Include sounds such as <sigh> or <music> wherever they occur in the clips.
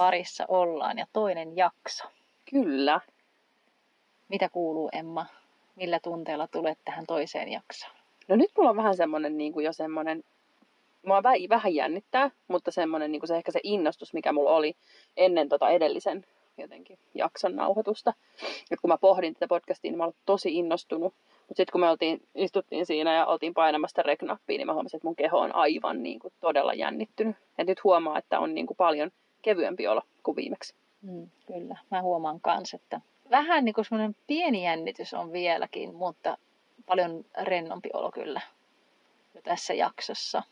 Parissa ollaan ja toinen jakso. Kyllä. Mitä kuuluu Emma? Millä tunteella tulet tähän toiseen jaksoon? No nyt mulla on vähän semmonen niin kuin jo semmonen, mua vä- vähän jännittää, mutta semmonen niin kuin se ehkä se innostus, mikä mulla oli ennen tota edellisen jotenkin jakson nauhoitusta. Et kun mä pohdin tätä podcastia, niin mä olin tosi innostunut. Mutta sitten kun me oltiin, istuttiin siinä ja oltiin painamasta reknappia, niin mä huomasin, että mun keho on aivan niin kuin, todella jännittynyt. Et nyt huomaa, että on niin kuin, paljon kevyempi olo kuin viimeksi. Mm, kyllä, mä huomaan kans, että vähän niin kuin semmoinen pieni jännitys on vieläkin, mutta paljon rennompi olo kyllä jo tässä jaksossa.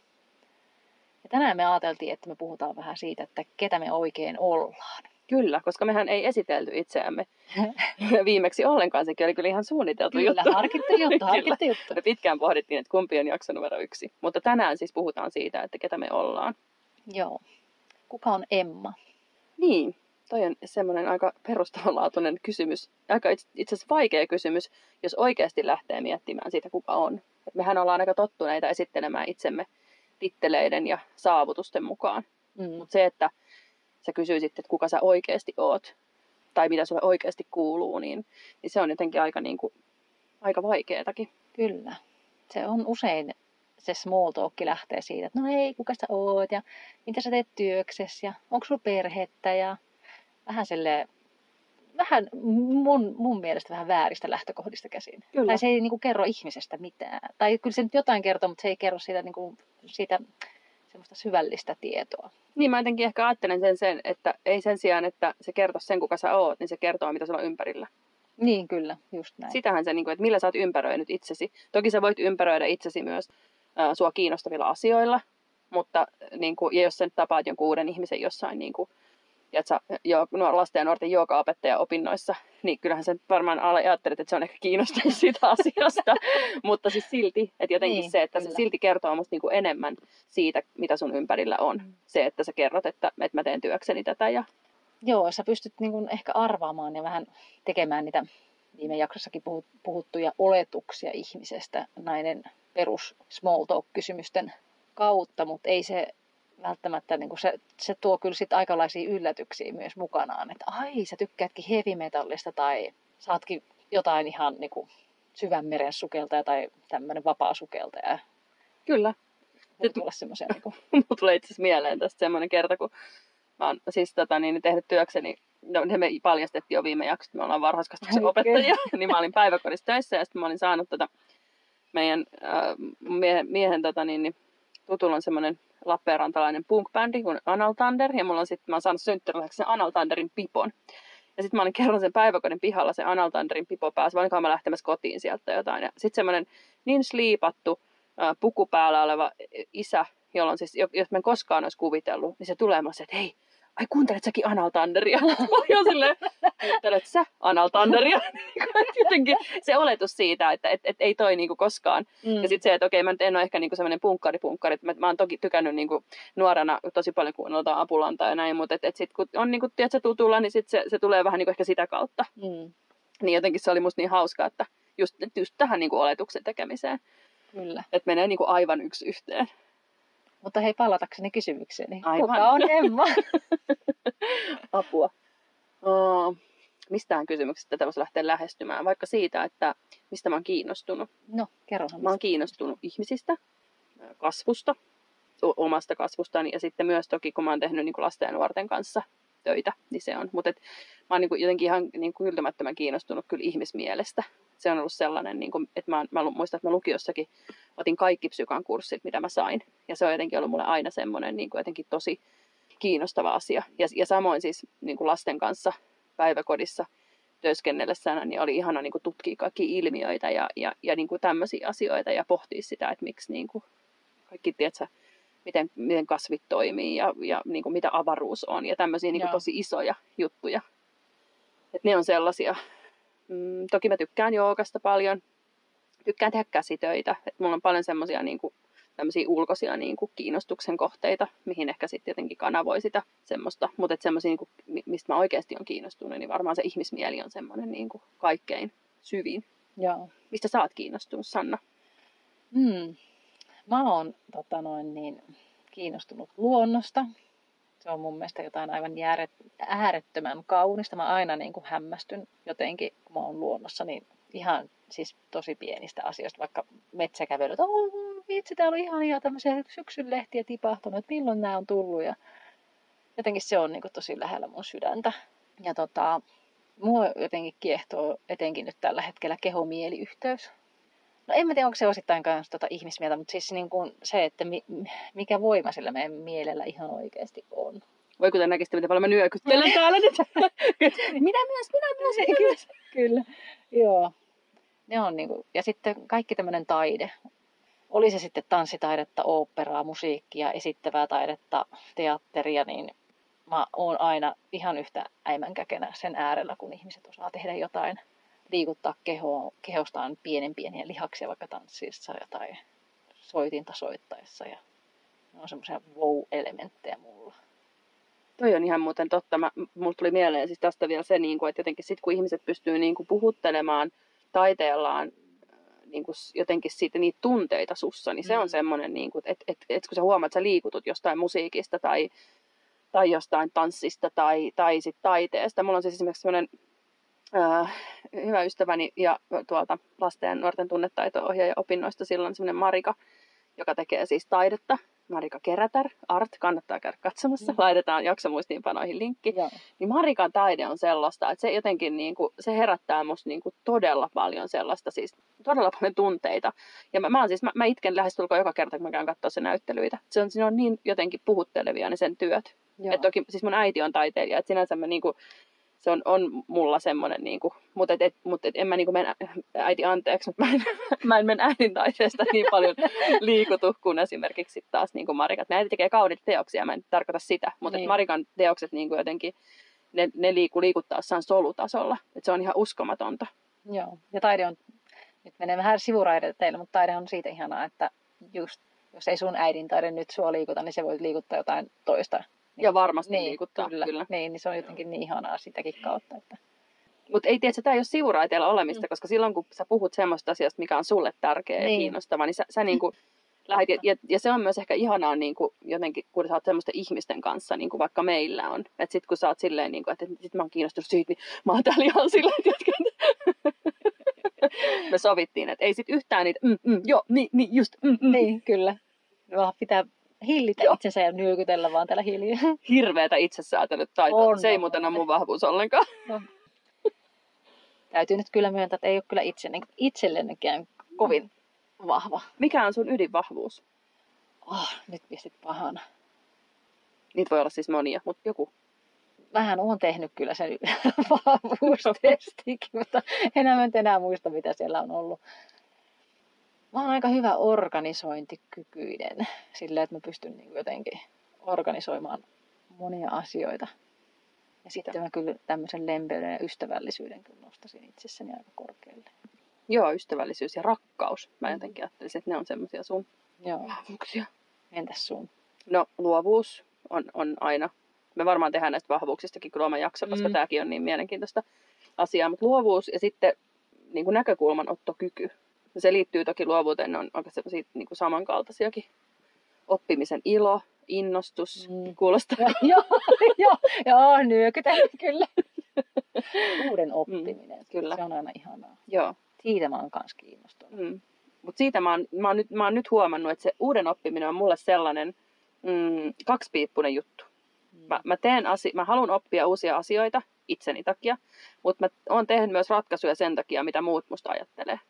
Ja tänään me ajateltiin, että me puhutaan vähän siitä, että ketä me oikein ollaan. Kyllä, koska mehän ei esitelty itseämme <laughs> viimeksi ollenkaan. Sekin oli kyllä ihan suunniteltu Kyllä, juttu. harkittu juttu, <laughs> harkittu juttu. Me pitkään pohdittiin, että kumpi on jakso numero yksi. Mutta tänään siis puhutaan siitä, että ketä me ollaan. Joo. Kuka on Emma? Niin, toi on semmoinen aika perustavanlaatuinen kysymys. Aika itse asiassa vaikea kysymys, jos oikeasti lähtee miettimään siitä, kuka on. Et mehän ollaan aika tottuneita esittelemään itsemme titteleiden ja saavutusten mukaan. Mm. Mutta se, että sä kysyisit, että kuka sä oikeasti oot, tai mitä sulle oikeasti kuuluu, niin, niin se on jotenkin aika, niin kuin, aika vaikeatakin. Kyllä. Se on usein se small talk lähtee siitä, että no hei, kuka sä oot ja mitä sä teet työksessä ja onko sulla perhettä ja vähän sille vähän mun, mun mielestä vähän vääristä lähtökohdista käsin. Kyllä. Tai se ei niinku kerro ihmisestä mitään. Tai kyllä se nyt jotain kertoo, mutta se ei kerro siitä, niinku, siitä semmoista syvällistä tietoa. Niin mä jotenkin ehkä ajattelen sen, sen, että ei sen sijaan, että se kertoo sen, kuka sä oot, niin se kertoo, mitä sulla on ympärillä. Niin kyllä, just näin. Sitähän se, niin kuin, että millä sä oot ympäröinyt itsesi. Toki sä voit ympäröidä itsesi myös ää, sua kiinnostavilla asioilla, mutta niin kuin, ja jos sen tapaat jonkun uuden ihmisen jossain niin kuin, ja sä, jo, no, lasten ja nuorten joogaopettaja opinnoissa, niin kyllähän sen varmaan ajattelet, että se on ehkä kiinnostunut <laughs> siitä asiasta. <laughs> Mutta siis silti, että jotenkin Niin, se, että kyllä. se silti kertoo musta niin kuin enemmän siitä, mitä sun ympärillä on. Mm. Se, että sä kerrot, että, että mä teen työkseni tätä ja Joo, sä pystyt niin kuin ehkä arvaamaan ja vähän tekemään niitä viime jaksossakin puhut- puhuttuja oletuksia ihmisestä näiden perus small talk-kysymysten kautta, mutta ei se välttämättä, niin kuin se, se tuo kyllä sit aikalaisia yllätyksiä myös mukanaan, että ai sä tykkäätkin heavy metallista tai saatkin jotain ihan niin kuin syvänmeren sukeltaja tai tämmöinen vapaa sukeltaja. kyllä. Voi tulla semmoisia niin kuin, <laughs> Mulla tulee itse asiassa mieleen tästä semmoinen kerta, kun mä oon siis tota, niin, tehnyt työkseni, no me paljastettiin jo viime jaksossa, että me ollaan varhaiskasvatuksen Okei. opettajia, <laughs> niin mä olin päiväkodissa töissä ja sitten mä olin saanut tota, meidän äh, miehen, miehen tota, niin, niin, tutulla on semmoinen Lappeenrantalainen punk-bändi kuin Anal Thunder, ja mulla on sitten, mä oon saanut synttärilahjaksi sen Anal Thunderin pipon. Ja sitten mä olin kerran sen päiväkodin pihalla se Anal Thunderin pipo päässä, olinkohan mä lähtemässä kotiin sieltä tai jotain. Ja sitten semmoinen niin sliipattu, ää, puku päällä oleva isä, jolloin siis, jo- jos mä en koskaan olisi kuvitellut, niin se tulee mulle että hei, ai kuuntelet säkin Anal Thunderia? <laughs> Mä olin silleen, ajattelet sä Anal Thunderia? <laughs> Jotenkin se oletus siitä, että et, et ei toi niinku koskaan mm, ja sitten se, että okei, mä nyt en ole ehkä niinku semmoinen punkkari-punkkari. Mä, mä oon toki tykännyt niinku nuorena tosi paljon kuunnella apulantaa ja näin, mutta et, et sit, kun on niinku, tiedätkö, tutulla, niin sit se, se tulee vähän niinku ehkä sitä kautta. mm, Niin jotenkin se oli musta niin hauskaa, että just, just tähän niinku oletuksen tekemiseen. kyllä. Että menee niinku aivan yksi yhteen. Mutta hei, palatakseni kysymykseeni. Aivan. Kuka on Emma? <laughs> Apua. Oh, mistään kysymyksestä tätä voisi lähteä lähestymään, vaikka siitä, että mistä mä oon kiinnostunut. No, kerrohan. Mä oon kiinnostunut ihmisistä, kasvusta, omasta kasvustani ja sitten myös toki, kun mä oon tehnyt niin lasten ja nuorten kanssa töitä, niin se on. Mutta mä oon niin jotenkin ihan niin kuin yltämättömän kiinnostunut kyllä ihmismielestä. Se on ollut sellainen, niin kuin, että mä, mä muistan, että mä lukiossakin otin kaikki psykan kurssit, mitä mä sain. Ja se on jotenkin ollut mulle aina semmoinen niin kuin jotenkin tosi kiinnostava asia. Ja, ja samoin siis niin kuin lasten kanssa päiväkodissa työskennellessä, niin oli ihana niin kuin tutkia kaikki ilmiöitä ja, ja, ja niin kuin tämmöisiä asioita ja pohtia sitä, että miksi niin kuin kaikki, tiedätkö, miten, miten kasvit toimii ja, ja niin kuin mitä avaruus on ja tämmöisiä niin kuin tosi isoja juttuja. Et ne on sellaisia. Mm, toki mä tykkään joogasta paljon. Tykkään tehdä käsitöitä. Et mulla on paljon semmoisia niin kuin, ulkoisia niin kuin kiinnostuksen kohteita, mihin ehkä sitten jotenkin kanavoi sitä semmoista. Mutta semmoisia, niin kuin, mistä mä oikeasti on kiinnostunut, niin varmaan se ihmismieli on semmoinen niin kuin kaikkein syvin. Joo. Mistä sä oot kiinnostunut, Sanna? Hmm. Mä oon tota noin, niin, kiinnostunut luonnosta. Se on mun mielestä jotain aivan äärettömän kaunista. Mä aina niin kuin hämmästyn jotenkin, kun mä oon luonnossa, niin ihan siis tosi pienistä asioista, vaikka metsäkävelyt, oh, vitsi, täällä on ihania tämmöisiä syksyn lehtiä tipahtunut, että milloin nämä on tullut. Ja jotenkin se on niin kuin tosi lähellä mun sydäntä. Ja tota, mua jotenkin kiehtoo etenkin nyt tällä hetkellä kehomieliyhteys. No en mä tiedä, onko se osittain myös tota ihmismieltä, mutta siis niin kuin se, että mi, mikä voima sillä meidän mielellä ihan oikeasti on. Voi kuten näkisitte, miten paljon mä nyökyttelen <laughs> täällä nyt. minä myös, minä myös. kyllä, kyllä. Joo. Ne on niin kuin, ja sitten kaikki tämmöinen taide. Oli se sitten tanssitaidetta, oopperaa, musiikkia, esittävää taidetta, teatteria, niin mä oon aina ihan yhtä äimänkäkenä sen äärellä, kun ihmiset osaa tehdä jotain liikuttaa kehoa, kehostaan pienen pieniä lihaksia vaikka tanssissa tai soitinta soittaessa. Ja ne on semmoisia wow-elementtejä mulla. Toi on ihan muuten totta. Mä, mulla tuli mieleen siis tästä vielä se, niin kuin, että jotenkin sit kun ihmiset pystyy niin kuin puhuttelemaan taiteellaan äh, niin kuin jotenkin siitä niitä tunteita sussa, niin se mm. on semmoinen, niin että, että, että kun sä huomaat, että sä liikutut jostain musiikista tai, tai jostain tanssista tai, tai sit taiteesta. Mulla on siis esimerkiksi semmoinen äh, hyvä ystäväni ja tuolta lasten ja nuorten tunnetaito-ohjaaja opinnoista silloin semmoinen Marika, joka tekee siis taidetta. Marika Kerätär, Art, kannattaa käydä katsomassa, mm. laitetaan jaksomuistiinpanoihin linkki. Ja. Niin Marikan taide on sellaista, että se jotenkin niin kuin, se herättää musta niin kuin todella paljon sellaista, siis todella paljon tunteita. Ja mä, mä, on siis, mä, mä itken lähestulkoon joka kerta, kun mä käyn katsoa se näyttelyitä. Se on, siinä on niin jotenkin puhuttelevia ne sen työt. Että toki, siis mun äiti on taiteilija, että sinänsä mä niin kuin, se on, on mulla semmoinen, niin kuin, mutta, et, et, mutta et en mä niin kuin mennä, äiti anteeksi, mutta mä en, <laughs> mä en mennä äidin taiteesta niin paljon <laughs> liikutu kuin esimerkiksi taas niin kuin Marikat. Mä äiti tekee kauniita teoksia, mä en tarkoita sitä, mutta niin. Marikan teokset niin kuin jotenkin, ne, ne liiku liikuttaessaan solutasolla, että se on ihan uskomatonta. Joo, ja taide on, nyt menee vähän sivuraidelle teille, mutta taide on siitä ihanaa, että just jos ei sun äidin taide nyt sua liikuta, niin se voi liikuttaa jotain toista ja varmasti niin, liikuttaa, kyllä. kyllä. Niin, niin se on jotenkin niin ihanaa sitäkin kautta. Että... Mutta ei tiedä, että tämä ei ole sivuraiteella olemista, mm. koska silloin kun sä puhut semmoista asiasta, mikä on sulle tärkeä niin. ja kiinnostava, niin sä, sä niinku lähdet, ja, ja, ja, se on myös ehkä ihanaa niin kuin, jotenkin, kun sä oot semmoisten ihmisten kanssa, niin kuin vaikka meillä on. Että sit kun sä oot silleen, niin kuin, että sit mä oon kiinnostunut siitä, niin mä oon täällä ihan silleen, että <laughs> me sovittiin, että ei sit yhtään niitä, mm, mm, joo, niin, niin just, mm, mm. Niin, kyllä. Vaan pitää hillitä Joo. itsensä ja nyökytellä vaan täällä hiljaa. Hirveätä itsesäätelyt taitoa. On, se ei muuten ole mun vahvuus ollenkaan. No. Täytyy nyt kyllä myöntää, että ei ole kyllä itse, niin kovin vahva. Mikä on sun ydinvahvuus? Oh, nyt pistit pahana. Niitä voi olla siis monia, mutta joku. Vähän olen tehnyt kyllä sen <laughs> vahvuustestikin, mutta enää enää muista, mitä siellä on ollut mä oon aika hyvä organisointikykyinen <laughs> sillä, että mä pystyn niin jotenkin organisoimaan monia asioita. Ja sitten mä kyllä tämmöisen lempeyden ja ystävällisyyden kyllä nostasin itsessäni aika korkealle. Joo, ystävällisyys ja rakkaus. Mä jotenkin ajattelisin, että ne on semmoisia sun Joo. vahvuuksia. Entäs sun? No, luovuus on, on aina. Me varmaan tehdään näistä vahvuuksistakin kyllä oma jakso, koska mm. tämäkin on niin mielenkiintoista asiaa. Mutta luovuus ja sitten niin kuin se liittyy toki luovuuteen, ne on aika niin kuin samankaltaisiakin. Oppimisen ilo, innostus, mm. kuulostaa. joo, <laughs> joo, joo, nyökytän <laughs> kyllä. Uuden oppiminen, mm, kyllä. se on aina ihanaa. Joo. Siitä mä oon kans kiinnostunut. Mm. Mutta siitä mä oon, mä, oon nyt, mä oon nyt huomannut, että se uuden oppiminen on mulle sellainen mm, kaksipiippunen juttu. Mm. Mä, mä, teen asi- mä haluan oppia uusia asioita itseni takia, mutta mä oon tehnyt myös ratkaisuja sen takia, mitä muut musta ajattelee.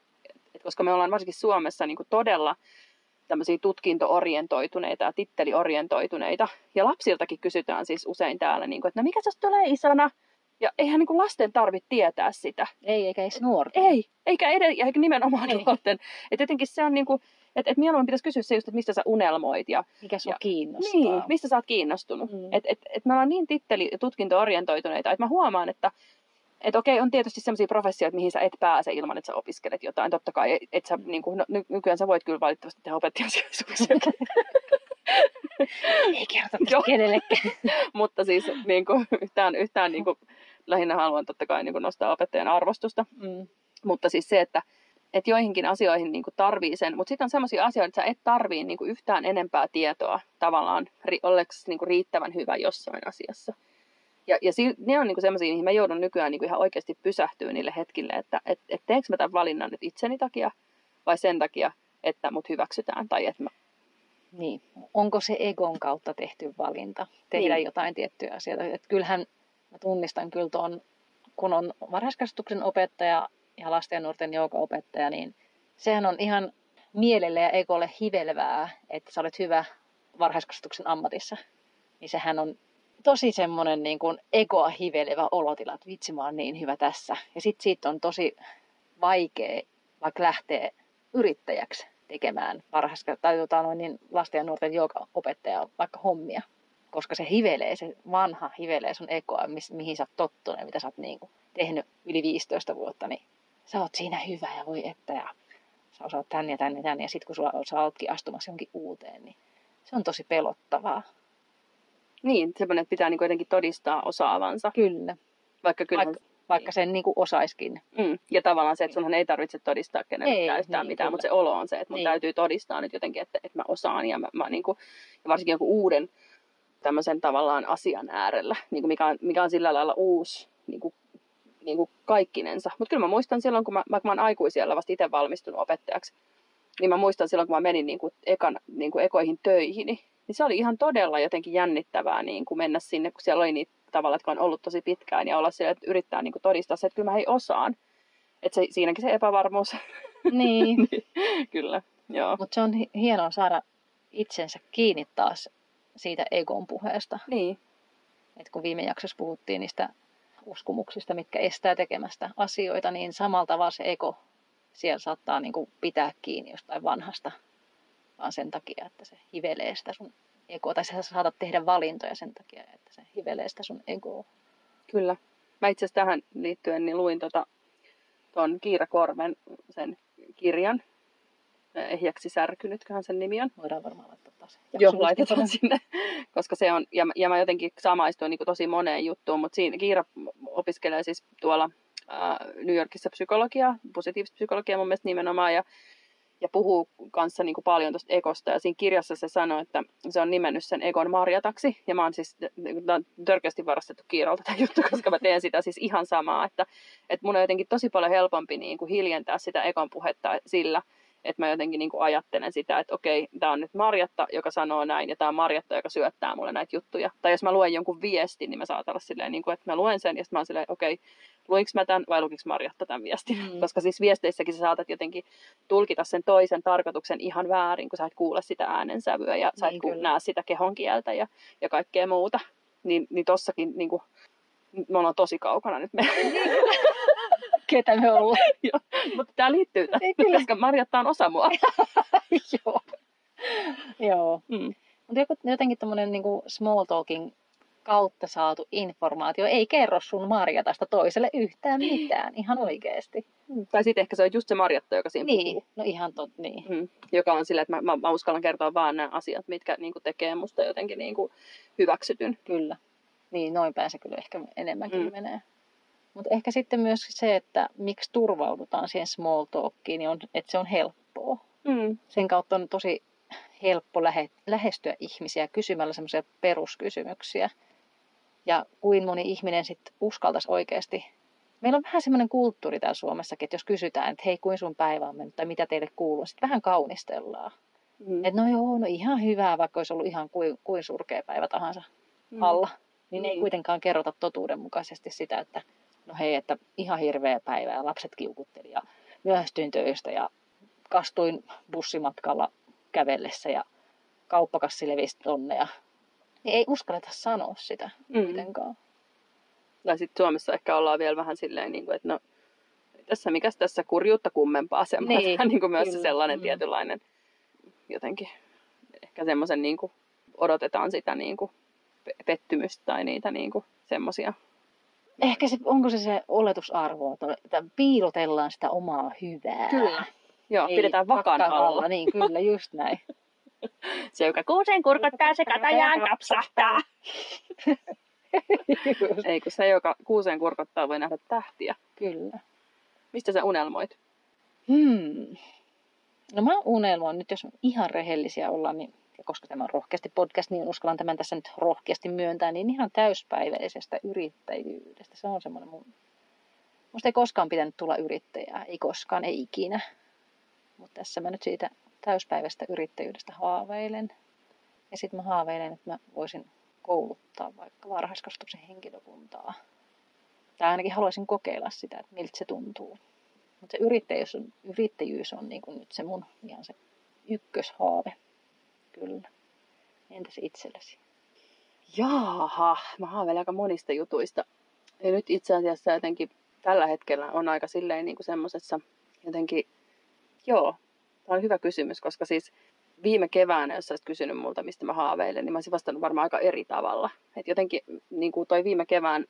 Et koska me ollaan varsinkin Suomessa niin kuin todella tämmöisiä tutkintoorientoituneita ja titteliorientoituneita. Ja lapsiltakin kysytään siis usein täällä, niin kuin, että no mikä sä tulee isona? Ja eihän niin kuin lasten tarvitse tietää sitä. Ei, eikä edes nuorten. Ei, eikä, ed- eikä nimenomaan Ei. nuorten. Että jotenkin se on niin kuin, että, että mieluummin pitäisi kysyä se just, että mistä sä unelmoit ja Mikä sua Ja- kiinnostaa. niin, mistä sä oot kiinnostunut. Mm. Mm. Et, et, et me ollaan niin titteli- ja tutkinto-orientoituneita, että mä huomaan, että et okei, on tietysti sellaisia professioita, mihin sä et pääse ilman, että sä opiskelet jotain. Totta kai, et, sä, niin kuin, no, ny- nykyään sä voit kyllä valitettavasti tehdä opettajasijaisuuksia, <laughs> Ei kerrota tästä kenellekään. <laughs> mutta siis niin kuin, yhtään, yhtään niin kuin, lähinnä haluan totta kai niin kuin nostaa opettajan arvostusta. Mm. Mutta siis se, että et joihinkin asioihin niin kuin tarvii sen, mutta sitten on sellaisia asioita, että sä et tarvii niin kuin yhtään enempää tietoa tavallaan ri, olleksi niin kuin riittävän hyvä jossain asiassa. Ja, ja si, ne on niin sellaisia, mihin mä joudun nykyään niin kuin ihan oikeasti pysähtyä niille hetkille, että et, et teekö mä tämän valinnan nyt itseni takia vai sen takia, että mut hyväksytään tai että mä, Niin. Onko se egon kautta tehty valinta tehdä Niin. jotain tiettyjä asioita? Et kyllähän mä tunnistan kyllä tuon, kun on varhaiskasvatuksen opettaja ja lasten ja nuorten jouko-opettaja, niin sehän on ihan mielelle ja egolle hivelevää, että sä olet hyvä varhaiskasvatuksen ammatissa. Niin sehän on tosi semmoinen niin kuin egoa hivelevä olotila, että vitsi mä oon niin hyvä tässä. Ja sitten siitä on tosi vaikea vaikka lähteä yrittäjäksi tekemään varhaiska- tai tota, noin, niin lasten ja nuorten opettaja vaikka hommia. Koska se hivelee, se vanha hivelee sun ekoa, mihin sä oot tottunut ja mitä sä oot niin kuin, tehnyt yli 15 vuotta, niin sä oot siinä hyvä ja voi että ja sä osaat tän ja tän ja tän. Ja sitten kun sulla, sä ootkin astumassa jonkin uuteen, niin se on tosi pelottavaa. Niin, semmoinen, että pitää niin jotenkin todistaa osaavansa. Kyllä. Vaikka kyllä, Vaikka, vaikka sen niin kuin osaiskin. mm, ja tavallaan se, että sunhan ei tarvitse todistaa kenellekään Ei, yhtään niin, mitään, kyllä. mutta se olo on se, että mun Niin. täytyy todistaa nyt jotenkin, että, että mä osaan ja, mä, mä niin kuin, ja varsinkin joku uuden tämmöisen tavallaan asian äärellä, niin kuin mikä, on, mikä on sillä lailla uusi niin kuin, niin kuin kaikkinensa. Mutta kyllä mä muistan silloin, kun mä, mä, mä oon aikuisiellä vasta itse valmistunut opettajaksi, niin mä muistan silloin, kun mä menin niin kuin ekan, niin kuin ekoihin töihin, niin se oli ihan todella jotenkin jännittävää niin kuin mennä sinne, kun siellä oli niitä tavalla, jotka on ollut tosi pitkään ja olla siellä, että yrittää niin kuin todistaa se, että kyllä mä ei osaan. Että se, siinäkin se epävarmuus, Niin. <laughs> kyllä, joo. Mutta se on hi- hienoa saada itsensä kiinni taas siitä egon puheesta. Niin, Et kun viime jaksossa puhuttiin niistä uskomuksista, mitkä estää tekemästä asioita, niin samalla tavalla se ego siellä saattaa niinku pitää kiinni jostain vanhasta, vaan sen takia, että se hivelee sitä sun egoa. Tai sä saatat tehdä valintoja sen takia, että se hivelee sitä sun egoa. kyllä. Mä itse asiassa tähän liittyen niin luin tota, ton Kiira Korven sen kirjan. Ehjäksi särkynytköhän sen nimi on. Voidaan varmaan laittaa taas. Joo, laitetaan sinne, <laughs> koska se on, ja, mä- ja mä jotenkin samaistuin niin tosi moneen juttuun, mutta siinä Kiira opiskelee siis tuolla New Yorkissa psykologiaa, positiivista psykologiaa mun mielestä nimenomaan, ja, ja puhuu kanssa niin paljon tuosta ekosta, ja siinä kirjassa se sanoi, että se on nimennyt sen egon marjataksi, ja mä oon siis törkeästi varastettu Kiiralta tämä juttu, koska mä teen sitä siis ihan samaa, että, että mun on jotenkin tosi paljon helpompi niin kuin hiljentää sitä egon puhetta sillä, että mä jotenkin niin kuin ajattelen sitä, että okei, tämä on nyt Marjatta, joka sanoo näin, ja tämä on Marjatta, joka syöttää mulle näitä juttuja. Tai jos mä luen jonkun viestin, niin mä saatan olla silleen, niin kuin, että mä luen sen, ja sitten mä oon silleen, okei, luinko mä tämän vai lukiks Marjatta tämän viestin? Mm. <laughs> Koska siis viesteissäkin sä saatat jotenkin tulkita sen toisen tarkoituksen ihan väärin, kun sä et kuule sitä äänensävyä, ja sä et Niin, kyllä. näe sitä kehonkieltä ja, ja kaikkea muuta. Niin, niin tossakin niin kuin, me ollaan tosi kaukana nyt. <laughs> Ketä me ollaan? Mutta tämä liittyy tähän, kyllä. koska Marjatta on osa mua. <laughs> Joo. Joo. Mm. Mutta jotenkin tämmöinen niinku small talking kautta saatu informaatio ei kerro sun Marjatasta toiselle yhtään mitään, ihan oikeasti. Tai sitten ehkä se on just se Marjatta, joka siinä Niin, puhuu. no ihan tot, niin. Mm. Joka on sillä, että mä, mä, mä uskallan kertoa vaan nämä asiat, mitkä niin kuin, tekee musta jotenkin niin kuin, hyväksytyn. Kyllä. Niin, noin päin se kyllä ehkä enemmänkin mm. Mm. menee. Mutta ehkä sitten myös se, että miksi turvaudutaan siihen small talkiin, niin on, että se on helppoa. Mm. Sen kautta on tosi helppo lähe, lähestyä ihmisiä kysymällä semmoisia peruskysymyksiä. Ja kuin moni ihminen sitten uskaltaisi oikeasti. Meillä on vähän semmoinen kulttuuri täällä Suomessakin, että jos kysytään, että hei, kuin sun päivä on mennyt tai mitä teille kuuluu, sitten vähän kaunistellaan. Mm. Että no joo, no ihan hyvää, vaikka olisi ollut ihan kuin, kuin surkea päivä tahansa Mm. alla. Niin ei Niin. kuitenkaan kerrota totuudenmukaisesti sitä, että no hei, että ihan hirveä päivä ja lapset kiukutteli ja myöhästyin töistä ja kastuin bussimatkalla kävellessä ja kauppakassi levisi tonne. Ja... Niin ei uskalleta sanoa sitä Mm. kuitenkaan. Tai sitten Suomessa ehkä ollaan vielä vähän silleen, niin kuin, että no, tässä mikäs tässä kurjuutta kummempaa semmoinen. Niin, <laughs> Niin, kuin myös se kyllä. sellainen Mm. tietynlainen jotenkin, ehkä semmoisen niin kuin, odotetaan sitä niin kuin, pe- pettymystä tai niitä niin kuin, semmoisia. Ehkä se, onko se se oletusarvo, että- piilotellaan sitä omaa hyvää. Kyllä. Joo, Ei pidetään vakan vakkan alla. Niin, kyllä, just näin. <laughs> Se, joka kuuseen kurkottaa, se katajaan kapsahtaa. Ei, kun se, joka kuuseen kurkottaa, voi nähdä tähtiä. Kyllä. Mistä sä unelmoit? Hmm. No mä unelmoin nyt, jos ihan rehellisiä ollaan, niin, koska tämä on rohkeasti podcast, niin uskallan tämän tässä nyt rohkeasti myöntää, niin ihan täyspäiväisestä yrittäjyydestä. Se on semmoinen mun... Musta ei koskaan pitänyt tulla yrittäjää, ei koskaan, ei ikinä. Mutta tässä mä nyt siitä täyspäiväisestä yrittäjyydestä haaveilen. Ja sitten mä haaveilen, että mä voisin kouluttaa vaikka varhaiskasvatuksen henkilökuntaa. Tai ainakin haluaisin kokeilla sitä, että miltä se tuntuu. Mutta se yrittäjyys on, yrittäjyys on niin nyt se mun ihan se ykköshaave. Kyllä. Entäs itsellesi? Jaaha, mä haaveilen aika monista jutuista. Ja nyt itse asiassa jotenkin tällä hetkellä on aika silleen niin kuin semmosessa jotenkin, joo, tämä on hyvä kysymys, koska siis viime keväänä, jos olisit kysynyt multa, mistä mä haaveilen, niin mä olisin vastannut varmaan aika eri tavalla. Et jotenkin niin kuin toi viime kevään,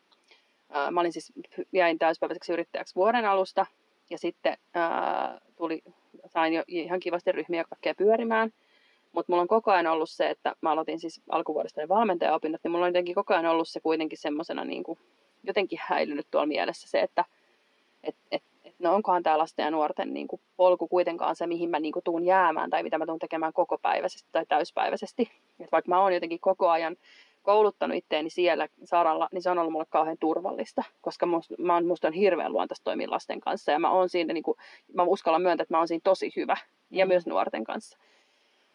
ää, mä olin siis, jäin täyspäiväiseksi yrittäjäksi vuoden alusta, ja sitten ää, tuli, sain jo ihan kivasti ryhmiä kaikkea pyörimään, mutta mulla on koko ajan ollut se, että mä aloitin siis alkuvuodesta ne valmentajaopinnot, niin mulla on jotenkin koko ajan ollut se kuitenkin semmoisena niin kuin, jotenkin häilynyt tuolla mielessä se, että et, et, et, no onkohan tämä lasten ja nuorten niin kuin, polku kuitenkaan se, mihin mä niin kuin, tuun jäämään tai mitä mä tuun tekemään kokopäiväisesti tai täyspäiväisesti. Et vaikka mä oon jotenkin koko ajan kouluttanut itteeni siellä saralla, niin se on ollut mulle kauhean turvallista, koska musta, mä on, musta on hirveän luontaista toimia lasten kanssa ja mä oon siinä, niin kuin, mä uskallan myöntää, että mä oon siinä tosi hyvä ja Mm. myös nuorten kanssa.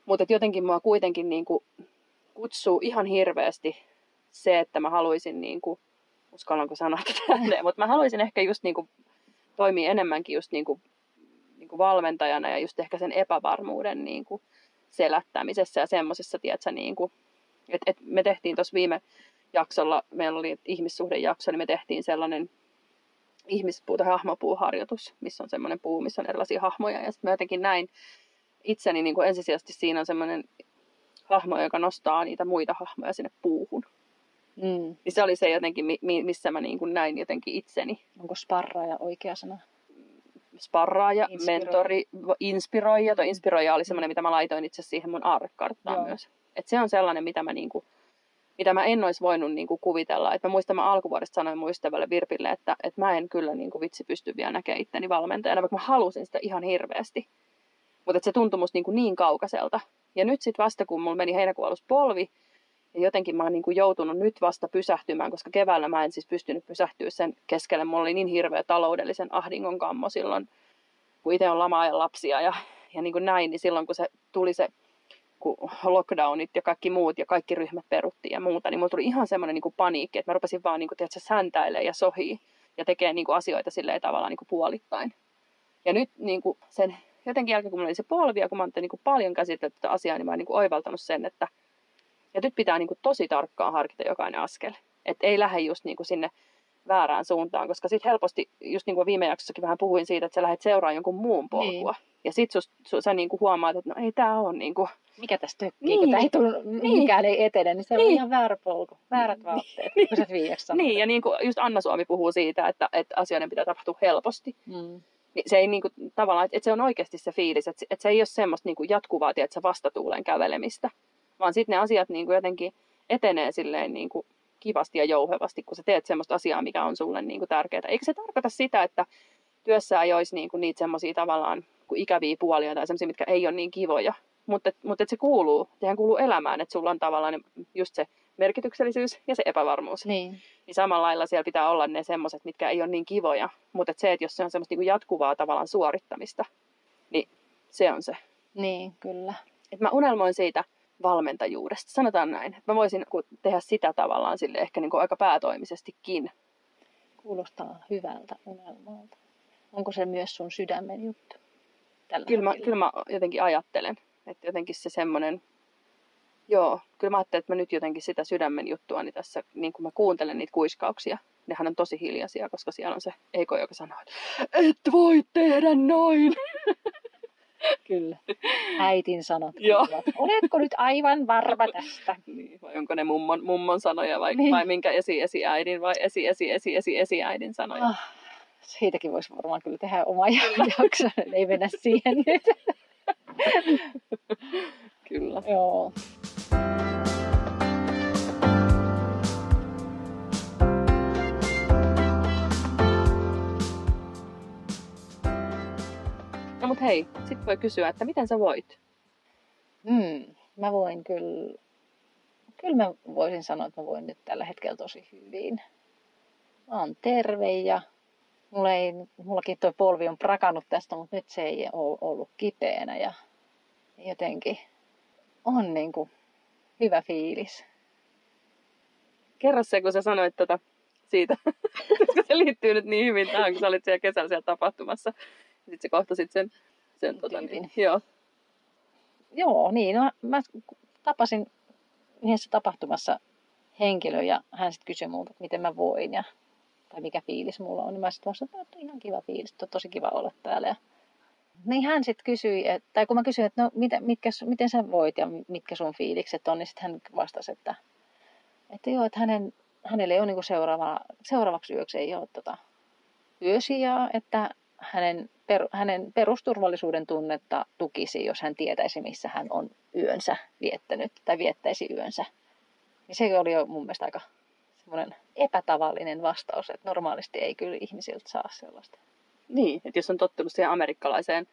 Mutta jotenkin mua kuitenkin niin kuin, kutsuu ihan hirveästi se, että mä haluaisin, niin kuin, uskallanko sanoa tätä <laughs> mutta mä haluaisin ehkä just niin kuin, toimia enemmänkin just niin kuin, niin kuin valmentajana ja just ehkä sen epävarmuuden niin kuin, selättämisessä ja semmoisessa, tiedätkö, niin et, et me tehtiin tuossa viime jaksolla, meillä oli ihmissuhdejakso, niin me tehtiin sellainen ihmispuu- tai hahmopuuharjoitus, missä on semmoinen puu, missä on erilaisia hahmoja. Ja sitten mä jotenkin näin itseni niin kuin ensisijaisesti siinä on semmoinen hahmo, joka nostaa niitä muita hahmoja sinne puuhun. Mm. Niin se oli se jotenkin, mi- mi- missä mä niin kuin näin jotenkin itseni. Onko sparraaja oikea sana? Sparraaja, Inspiroija. mentori, inspiroija. Tuo inspiroija oli semmoinen, mitä mä laitoin itse siihen mun aarrekarttaan myös. Et se on sellainen, mitä mä, niinku, mitä mä en olisi voinut niinku kuvitella. Et mä muistan, mä alkuvuodesta sanoin mun ystävälle Virpille, että, että mä en kyllä niinku vitsi pysty vielä näkemään itteni valmentajana, vaikka mä halusin sitä ihan hirveästi. Mutta se tuntui musta niinku niin kaukaiselta. Ja nyt sitten vasta, kun mulla meni heinäkuun polvi, ja jotenkin mä oon niinku joutunut nyt vasta pysähtymään, koska keväällä mä en siis pystynyt pysähtyä sen keskelle. Mulla oli niin hirveä taloudellisen ahdingon kammo silloin, kun itse on lama-ajan lapsia ja, ja niin kuin näin, niin silloin kun se tuli se kun lockdownit ja kaikki muut ja kaikki ryhmät peruttiin ja muuta, niin mulla tuli ihan semmoinen niin paniikki, että mä rupesin vaan niin kuin, tiedätkö, ja sohii ja tekee niin kuin asioita silleen tavallaan niin kuin puolittain. Ja nyt niin kuin sen jotenkin jälkeen, kun mulla oli se polvi ja kun mä oon niin paljon käsitellyt tätä asiaa, niin mä oon niin oivaltanut sen, että ja nyt pitää niin kuin tosi tarkkaan harkita jokainen askel. Että ei lähde just niin kuin sinne väärään suuntaan, koska sitten helposti, just niin kuin viime jaksossakin vähän puhuin siitä, että sä lähdet seuraamaan jonkun muun polkua. Niin. Ja sitten sä niin kuin huomaat, että no ei tämä ole niin kuin, Mikä tästä tökkii, Niin. kun tämä ei tullut, Niin. mikään ei etene, niin se on Niin. ihan väärä polku, väärät vaatteet, Niin. kun sä sanoit. Niin, ja niin kuin just Anna Suomi puhuu siitä, että, että asioiden pitää tapahtua helposti. Mm. Niin se ei niin kuin, tavallaan, että, että se on oikeasti se fiilis, että, että se ei ole semmoista niin kuin jatkuvaa, tiedätkö, vastatuulen kävelemistä, vaan sitten ne asiat niin kuin jotenkin etenee silleen niin kuin kivasti ja jouhevasti, kun sä teet semmoista asiaa, mikä on sulle niin kuin tärkeää. Eikä se tarkoita sitä, että työssä ei olisi niin kuin niitä semmoisia tavallaan ikäviä puolia tai semmoisia, mitkä ei ole niin kivoja. Mutta, mutta se kuuluu, sehän kuuluu elämään, että sulla on tavallaan just se merkityksellisyys ja se epävarmuus Niin. Niin samalla lailla siellä pitää olla ne semmoiset, mitkä ei ole niin kivoja. Mutta et se, että jos se on semmoista niinku jatkuvaa tavallaan suorittamista, niin se on se. niin, kyllä. Et mä unelmoin siitä valmentajuudesta, sanotaan näin. Mä voisin tehdä sitä tavallaan sille ehkä niinku aika päätoimisestikin. Kuulostaa hyvältä unelmalta. Onko se myös sun sydämen juttu? Tällä Kyllä mä, kyllä mä jotenkin ajattelen. Että jotenkin se semmoinen, joo, kyllä mä ajattelin, että mä nyt jotenkin sitä sydämen juttua niin tässä, niin kun mä kuuntelen niitä kuiskauksia, nehän on tosi hiljaisia, koska siellä on se Eiko, joka sanoo, että et voi tehdä noin. <laughs> Kyllä. Äitin sanat. Joo. Oletko nyt aivan varma tästä? <laughs> Niin, vai onko ne mummon, mummon sanoja vai, Niin. vai minkä esi esi äidin vai esi esi esi esi esiäidin sanoja. Ah, siitäkin voisi varmaan kyllä tehdä oma jakso. <laughs> Ei mennä siihen nyt. Kyllä. Joo. No mut hei, sit voi kysyä, että miten sä voit? Mm, mä voin kyllä, kyllä mä voisin sanoa, että mä voin nyt tällä hetkellä tosi hyvin. Mä oon terve ja mulla ei, mullakin toi polvi on prakannut tästä, mutta nyt se ei ole ollut kipeänä ja jotenkin on niin kuin hyvä fiilis. Kerro se, kun sä sanoit tota siitä, <laughs> koska se liittyy nyt niin hyvin tähän, kun sä olit siellä kesällä siellä tapahtumassa. Sitten sä kohtasit sen, sen tota, niin, joo. Joo, niin. No, mä tapasin yhdessä tapahtumassa henkilön ja hän sitten kysyi multa, että miten mä voin ja tai mikä fiilis mulla on. Niin mä sitten vastasin, että on ihan kiva fiilis, että on tosi kiva olla täällä. Ja niin hän sitten kysyi, että, tai kun mä kysyin, että no mitä, mitkä, miten sä voit ja mitkä sun fiilikset on, niin sitten hän vastasi, että, että joo, että hänen, hänelle ei ole niinku seuraava, seuraavaksi yöksi ei ole tota, yösijaa, että hänen, per, hänen perusturvallisuuden tunnetta tukisi, jos hän tietäisi, missä hän on yönsä viettänyt tai viettäisi yönsä. Niin se oli jo mun mielestä aika semmoinen epätavallinen vastaus, että normaalisti ei kyllä ihmisiltä saa sellaista. Niin, että jos on tottunut siihen amerikkalaiseen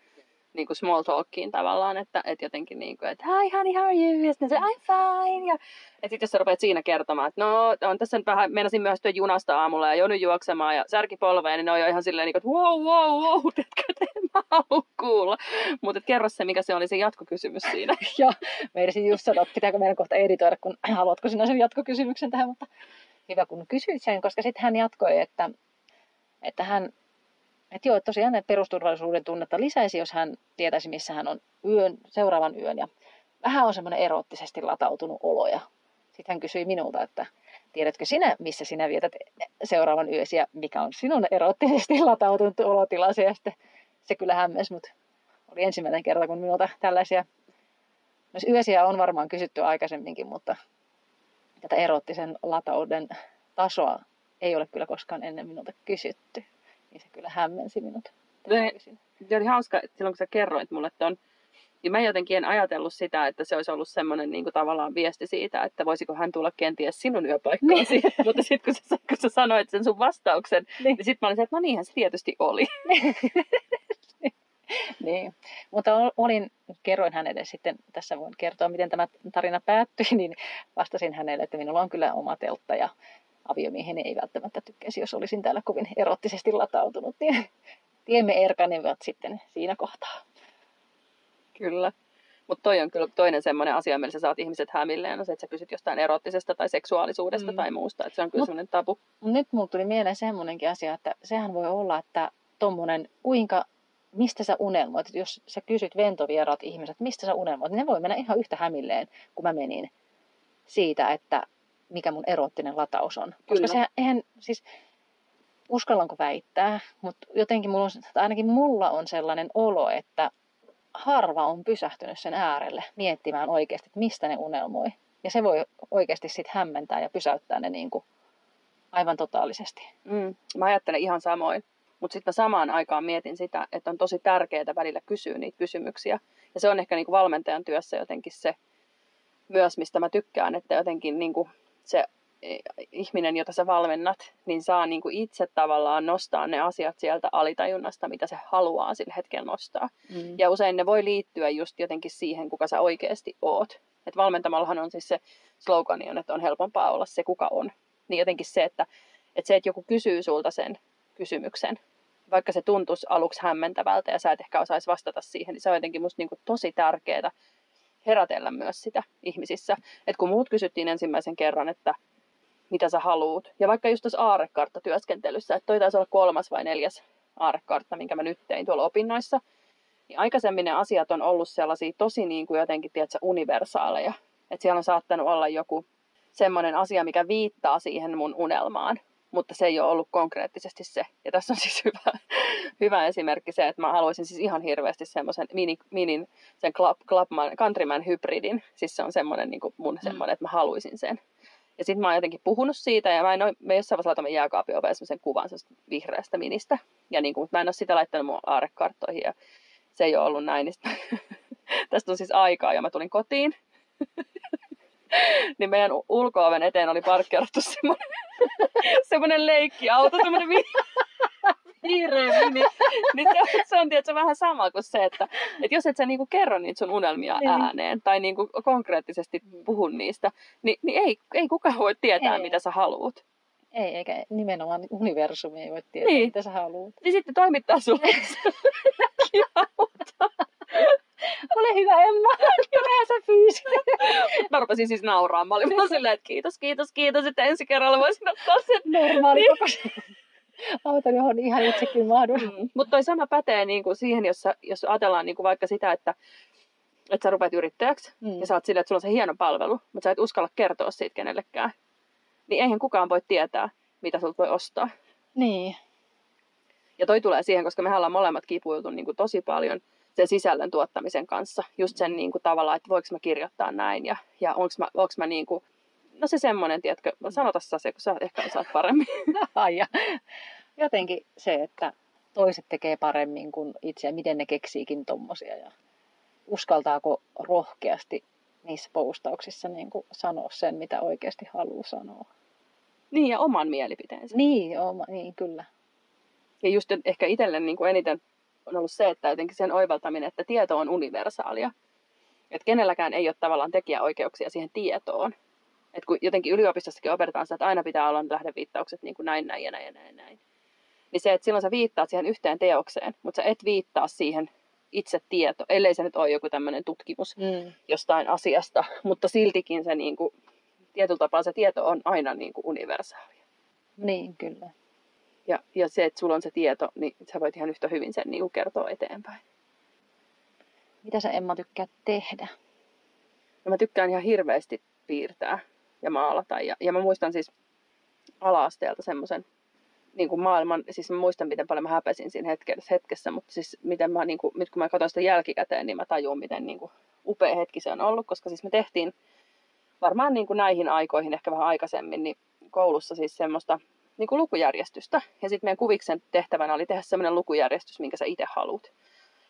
niin kuin small talkiin tavallaan, että, että jotenkin niin kuin, että hi honey, how are you? Ja sitten I'm fine. Ja, sitten jos sä rupeat siinä kertomaan, että no, on tässä nyt vähän, meinasin myöhästyä junasta aamulla ja joudun juoksemaan ja särki polveen, niin ne on jo ihan silleen, niin kuin, että wow, wow, wow, tiedätkö, että en mä halua kuulla. Mutta kerro se, mikä se oli se jatkokysymys siinä. <laughs> Ja meidän just sanoa, että pitääkö meidän kohta editoida, kun <clears throat> haluatko sinä sen jatkokysymyksen tähän, mutta hyvä kun kysyit sen, koska sitten hän jatkoi, että, että hän, että joo, tosiaan perusturvallisuuden tunnetta lisäisi, jos hän tietäisi, missä hän on yön, seuraavan yön. Ja vähän on semmoinen erottisesti latautunut olo. Ja sitten hän kysyi minulta, että tiedätkö sinä, missä sinä vietät seuraavan yösi ja mikä on sinun erottisesti latautunut olotilasi. Ja sitten se kyllä hämmensi, mutta oli ensimmäinen kerta, kun minulta tällaisia myös yösiä on varmaan kysytty aikaisemminkin, mutta tätä erottisen latauden tasoa ei ole kyllä koskaan ennen minulta kysytty. Niin se kyllä hämmensi minut. Ne-. Se oli hauska, että silloin kun sä kerroit mulle ton, niin mä jotenkin en ajatellut sitä, että se olisi ollut semmoinen niin kuin tavallaan viesti siitä, että voisiko hän tulla kenties sinun yöpaikkaasi. <laughs> Mutta sitten kun, sä- kun sä sanoit sen sun vastauksen, Niin. niin sitten mä olin se, että no niinhän se tietysti oli. <laughs> Niin. Mutta ol- olin, kerroin hänelle sitten, tässä voin kertoa, miten tämä tarina päättyi, <laughs> niin vastasin hänelle, että minulla on kyllä oma teltta ja aviomieheni ei välttämättä tykkäisi, jos olisin täällä kovin erottisesti latautunut. Niin tiemme erkanevat sitten siinä kohtaa. Kyllä. Mutta toi on kyllä toinen semmoinen asia, millä sä saat ihmiset hämilleen, on se, että sä kysyt jostain erottisesta tai seksuaalisuudesta Mm. tai muusta. Että se on kyllä semmoinen tabu. Nyt mulla tuli mieleen semmoinenkin asia, että sehän voi olla, että tommonen, kuinka, mistä sä unelmoit, että jos sä kysyt ventovieraat ihmiset, mistä sä unelmoit, niin ne voi mennä ihan yhtä hämilleen, kun mä menin siitä, että mikä mun erottinen lataus on. Koska Kyllä. se, eihän, siis, uskallanko väittää, mutta jotenkin mulla on, tai ainakin mulla on sellainen olo, että harva on pysähtynyt sen äärelle miettimään oikeasti, että mistä ne unelmoi. Ja se voi oikeasti sitten hämmentää ja pysäyttää ne niin kuin aivan totaalisesti. Mm. Mä ajattelen ihan samoin. Mutta sitten mä samaan aikaan mietin sitä, että on tosi tärkeää välillä kysyä niitä kysymyksiä. Ja se on ehkä niinku valmentajan työssä jotenkin se myös, mistä mä tykkään, että jotenkin niinku se eh, ihminen, jota sä valmennat, niin saa niinku itse tavallaan nostaa ne asiat sieltä alitajunnasta, mitä se haluaa sillä hetkellä nostaa. Mm. Ja usein ne voi liittyä just jotenkin siihen, kuka sä oikeasti oot. Et valmentamallahan on siis se slogani on, että on helpompaa olla se, kuka on. Niin jotenkin se, että, että se, että joku kysyy sulta sen kysymyksen, vaikka se tuntuisi aluksi hämmentävältä ja sä et ehkä osaisi vastata siihen, niin se on jotenkin musta niinku tosi tärkeää herätellä myös sitä ihmisissä. Et kun muut kysyttiin ensimmäisen kerran, että mitä sä haluut, ja vaikka just tuossa aarekarttatyöskentelyssä, että toi taisi olla kolmas vai neljäs aarekartta, minkä mä nyt tein tuolla opinnoissa, Niin aikaisemmin ne asiat on ollut sellaisia tosi niin kuin jotenkin, tiedätkö, universaaleja. Että siellä on saattanut olla joku semmoinen asia, mikä viittaa siihen mun unelmaan, mutta se ei ole ollut konkreettisesti se. Ja tässä on siis <laughs> hyvä, hyvä esimerkki se, että mä haluaisin siis ihan hirveästi semmoisen mini, minin, sen club, clubman, countryman hybridin. Siis se on semmoinen niin kuin mun mm. semmoinen, että mä haluaisin sen. Ja sitten mä oon jotenkin puhunut siitä, ja mä en ole, me jossain vaiheessa laitamme jääkaapin oveen semmoisen kuvan vihreästä ministä. Ja niin kuin, mä en ole sitä laittanut mun aarekarttoihin, ja se ei ole ollut näin. Niin <laughs> tästä on siis aikaa, ja mä tulin kotiin. <laughs> niin meidän ulko eteen oli parkkeerattu semmoinen, <laughs> semmoinen leikkiauto, semmoinen <laughs> vihreä mini. Niin se, se on tietysti vähän sama kuin se, että, että jos et sä niinku kerro niitä sun unelmia niin. ääneen tai niinku konkreettisesti puhu niistä, niin, niin ei, ei kukaan voi tietää, ei. mitä sä haluat. Ei, eikä nimenomaan universumi ei voi tietää, niin. mitä sä haluat. Niin sitten toimittaa sulle <laughs> Ole hyvä Emma, tulehan sä fyysi. Mä rupesin siis nauraamaan. Mä olin silleen, että kiitos, kiitos, kiitos, että ensi kerralla voisin ottaa sen. <laughs> Normaali niin auton, johon ihan itsekin mahdun. Mm. Mutta toi sama pätee niin kuin siihen, jos, jos ajatellaan niin kuin vaikka sitä, että, että sä rupeat yrittäjäksi mm. ja sä oot silleen, että sulla on se hieno palvelu, mutta sä et uskalla kertoa siitä kenellekään. Niin eihän kukaan voi tietää, mitä sulta voi ostaa. Niin. Ja toi tulee siihen, koska me ollaan molemmat kipuiltu niin kuin tosi paljon sen sisällön tuottamisen kanssa. Just sen niin kuin, tavalla, että voiko mä kirjoittaa näin ja, ja onko mä, onks mä niin kuin, no se semmoinen, tiedätkö, sanota sä se, kun sä ehkä osaat paremmin. <laughs> Ja. Jotenkin se, että toiset tekee paremmin kuin itse ja miten ne keksiikin tommosia ja uskaltaako rohkeasti niissä postauksissa niin kuin sanoa sen, mitä oikeasti haluaa sanoa. Niin, ja oman mielipiteensä. Niin, oma, niin kyllä. Ja just ehkä itselle niin kuin eniten on ollut se, että jotenkin sen oivaltaminen, että tieto on universaalia. Että kenelläkään ei ole tavallaan tekijäoikeuksia siihen tietoon. Et kun jotenkin yliopistossakin opetetaan sitä, että aina pitää olla lähdeviittaukset niin kuin näin, näin ja näin ja näin, näin. Niin se, että silloin sä viittaat siihen yhteen teokseen, mutta sä et viittaa siihen itse tieto, ellei se nyt ole joku tämmöinen tutkimus mm. jostain asiasta, mutta siltikin se niin kuin, tietyllä tapaa se tieto on aina niin kuin universaalia. Niin, kyllä. Ja, ja se, että sulla on se tieto, niin sä voit ihan yhtä hyvin sen niin kertoa eteenpäin. Mitä sä Emma tykkäät tehdä? No mä tykkään ihan hirveästi piirtää ja maalata. Ja, ja mä muistan siis ala-asteelta semmoisen niin kuin maailman, siis mä muistan miten paljon mä häpesin siinä hetkessä, hetkessä mutta siis miten mä, niin kuin, nyt kun mä katson sitä jälkikäteen, niin mä tajun, miten niin kuin, upea hetki se on ollut, koska siis me tehtiin varmaan niin kuin näihin aikoihin, ehkä vähän aikaisemmin, niin koulussa siis semmoista niin kuin lukujärjestystä. Ja sitten meidän kuviksen tehtävänä oli tehdä semmoinen lukujärjestys, minkä sä itse haluat.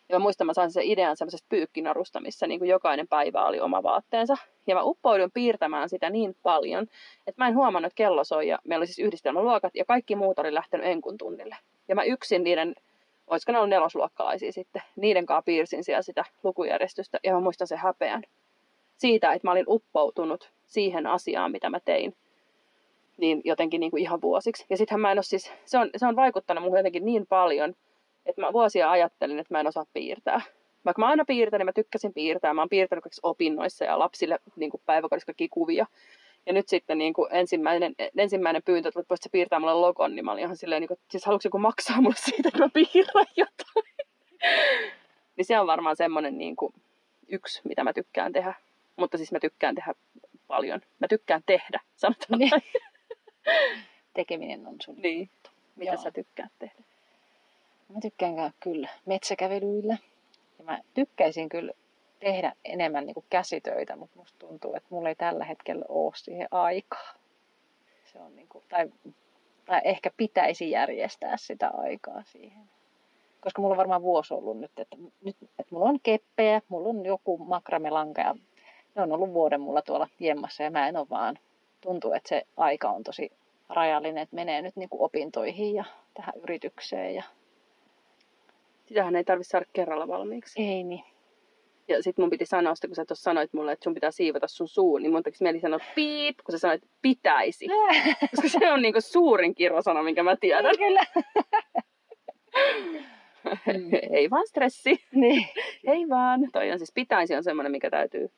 Ja mä muistan, mä sain sen idean semmoisesta pyykkinarusta, missä niin kuin jokainen päivä oli oma vaatteensa. Ja mä uppoudun piirtämään sitä niin paljon, että mä en huomannut, että kello soi. Ja meillä oli siis yhdistelmäluokat ja kaikki muut oli lähtenyt enkun tunnille. Ja mä yksin niiden, olisiko ne ollut nelosluokkalaisia sitten, niiden kanssa piirsin siellä sitä lukujärjestystä. Ja mä muistan sen häpeän siitä, että mä olin uppoutunut siihen asiaan, mitä mä tein niin jotenkin niin kuin ihan vuosiksi. Ja sittenhän mä en ole siis, se on, se on vaikuttanut mun jotenkin niin paljon, että mä vuosia ajattelin, että mä en osaa piirtää. Vaikka mä aina piirtänyt, niin mä tykkäsin piirtää. Mä oon piirtänyt kaikissa opinnoissa ja lapsille niin kuin päiväkodissa kaikki kuvia. Ja nyt sitten niin kuin ensimmäinen, ensimmäinen pyyntö, että voisit piirtää mulle logon, niin mä olin ihan silleen, niin kuin, siis haluatko joku maksaa mulle siitä, että mä piirrän jotain? <laughs> niin se on varmaan semmoinen niin kuin, yksi, mitä mä tykkään tehdä. Mutta siis mä tykkään tehdä paljon. Mä tykkään tehdä, sanotaan niin. <laughs> Tekeminen on sun Niin. Mitä Joo. sä tykkäät tehdä? Mä tykkään kyllä metsäkävelyillä. Ja mä tykkäisin kyllä tehdä enemmän niin kuin käsitöitä, mutta musta tuntuu, että mulla ei tällä hetkellä ole siihen aikaa. Se on niin kuin, tai, tai ehkä pitäisi järjestää sitä aikaa siihen. Koska mulla on varmaan vuosi ollut nyt, että, nyt, että mulla on keppejä, mulla on joku makramelanka ja ne on ollut vuoden mulla tuolla jemmassa ja mä en ole vaan, tuntuu, että se aika on tosi rajallinen, että menee nyt niin kuin opintoihin ja tähän yritykseen ja Sitähän ei tarvitse saada kerralla valmiiksi. Ei niin. Ja sit mun piti sanoa sitä, kun sä tuossa sanoit mulle, että sun pitää siivota sun suu, niin mun tekisi mieli sanoa piip, kun sä sanoit, että pitäisi. <laughs> Koska se on niinku suurin kirosana, minkä mä tiedän. Kyllä. <laughs> ei vaan stressi. Niin. ei vaan. Toi on siis pitäisi on semmoinen, mikä täytyy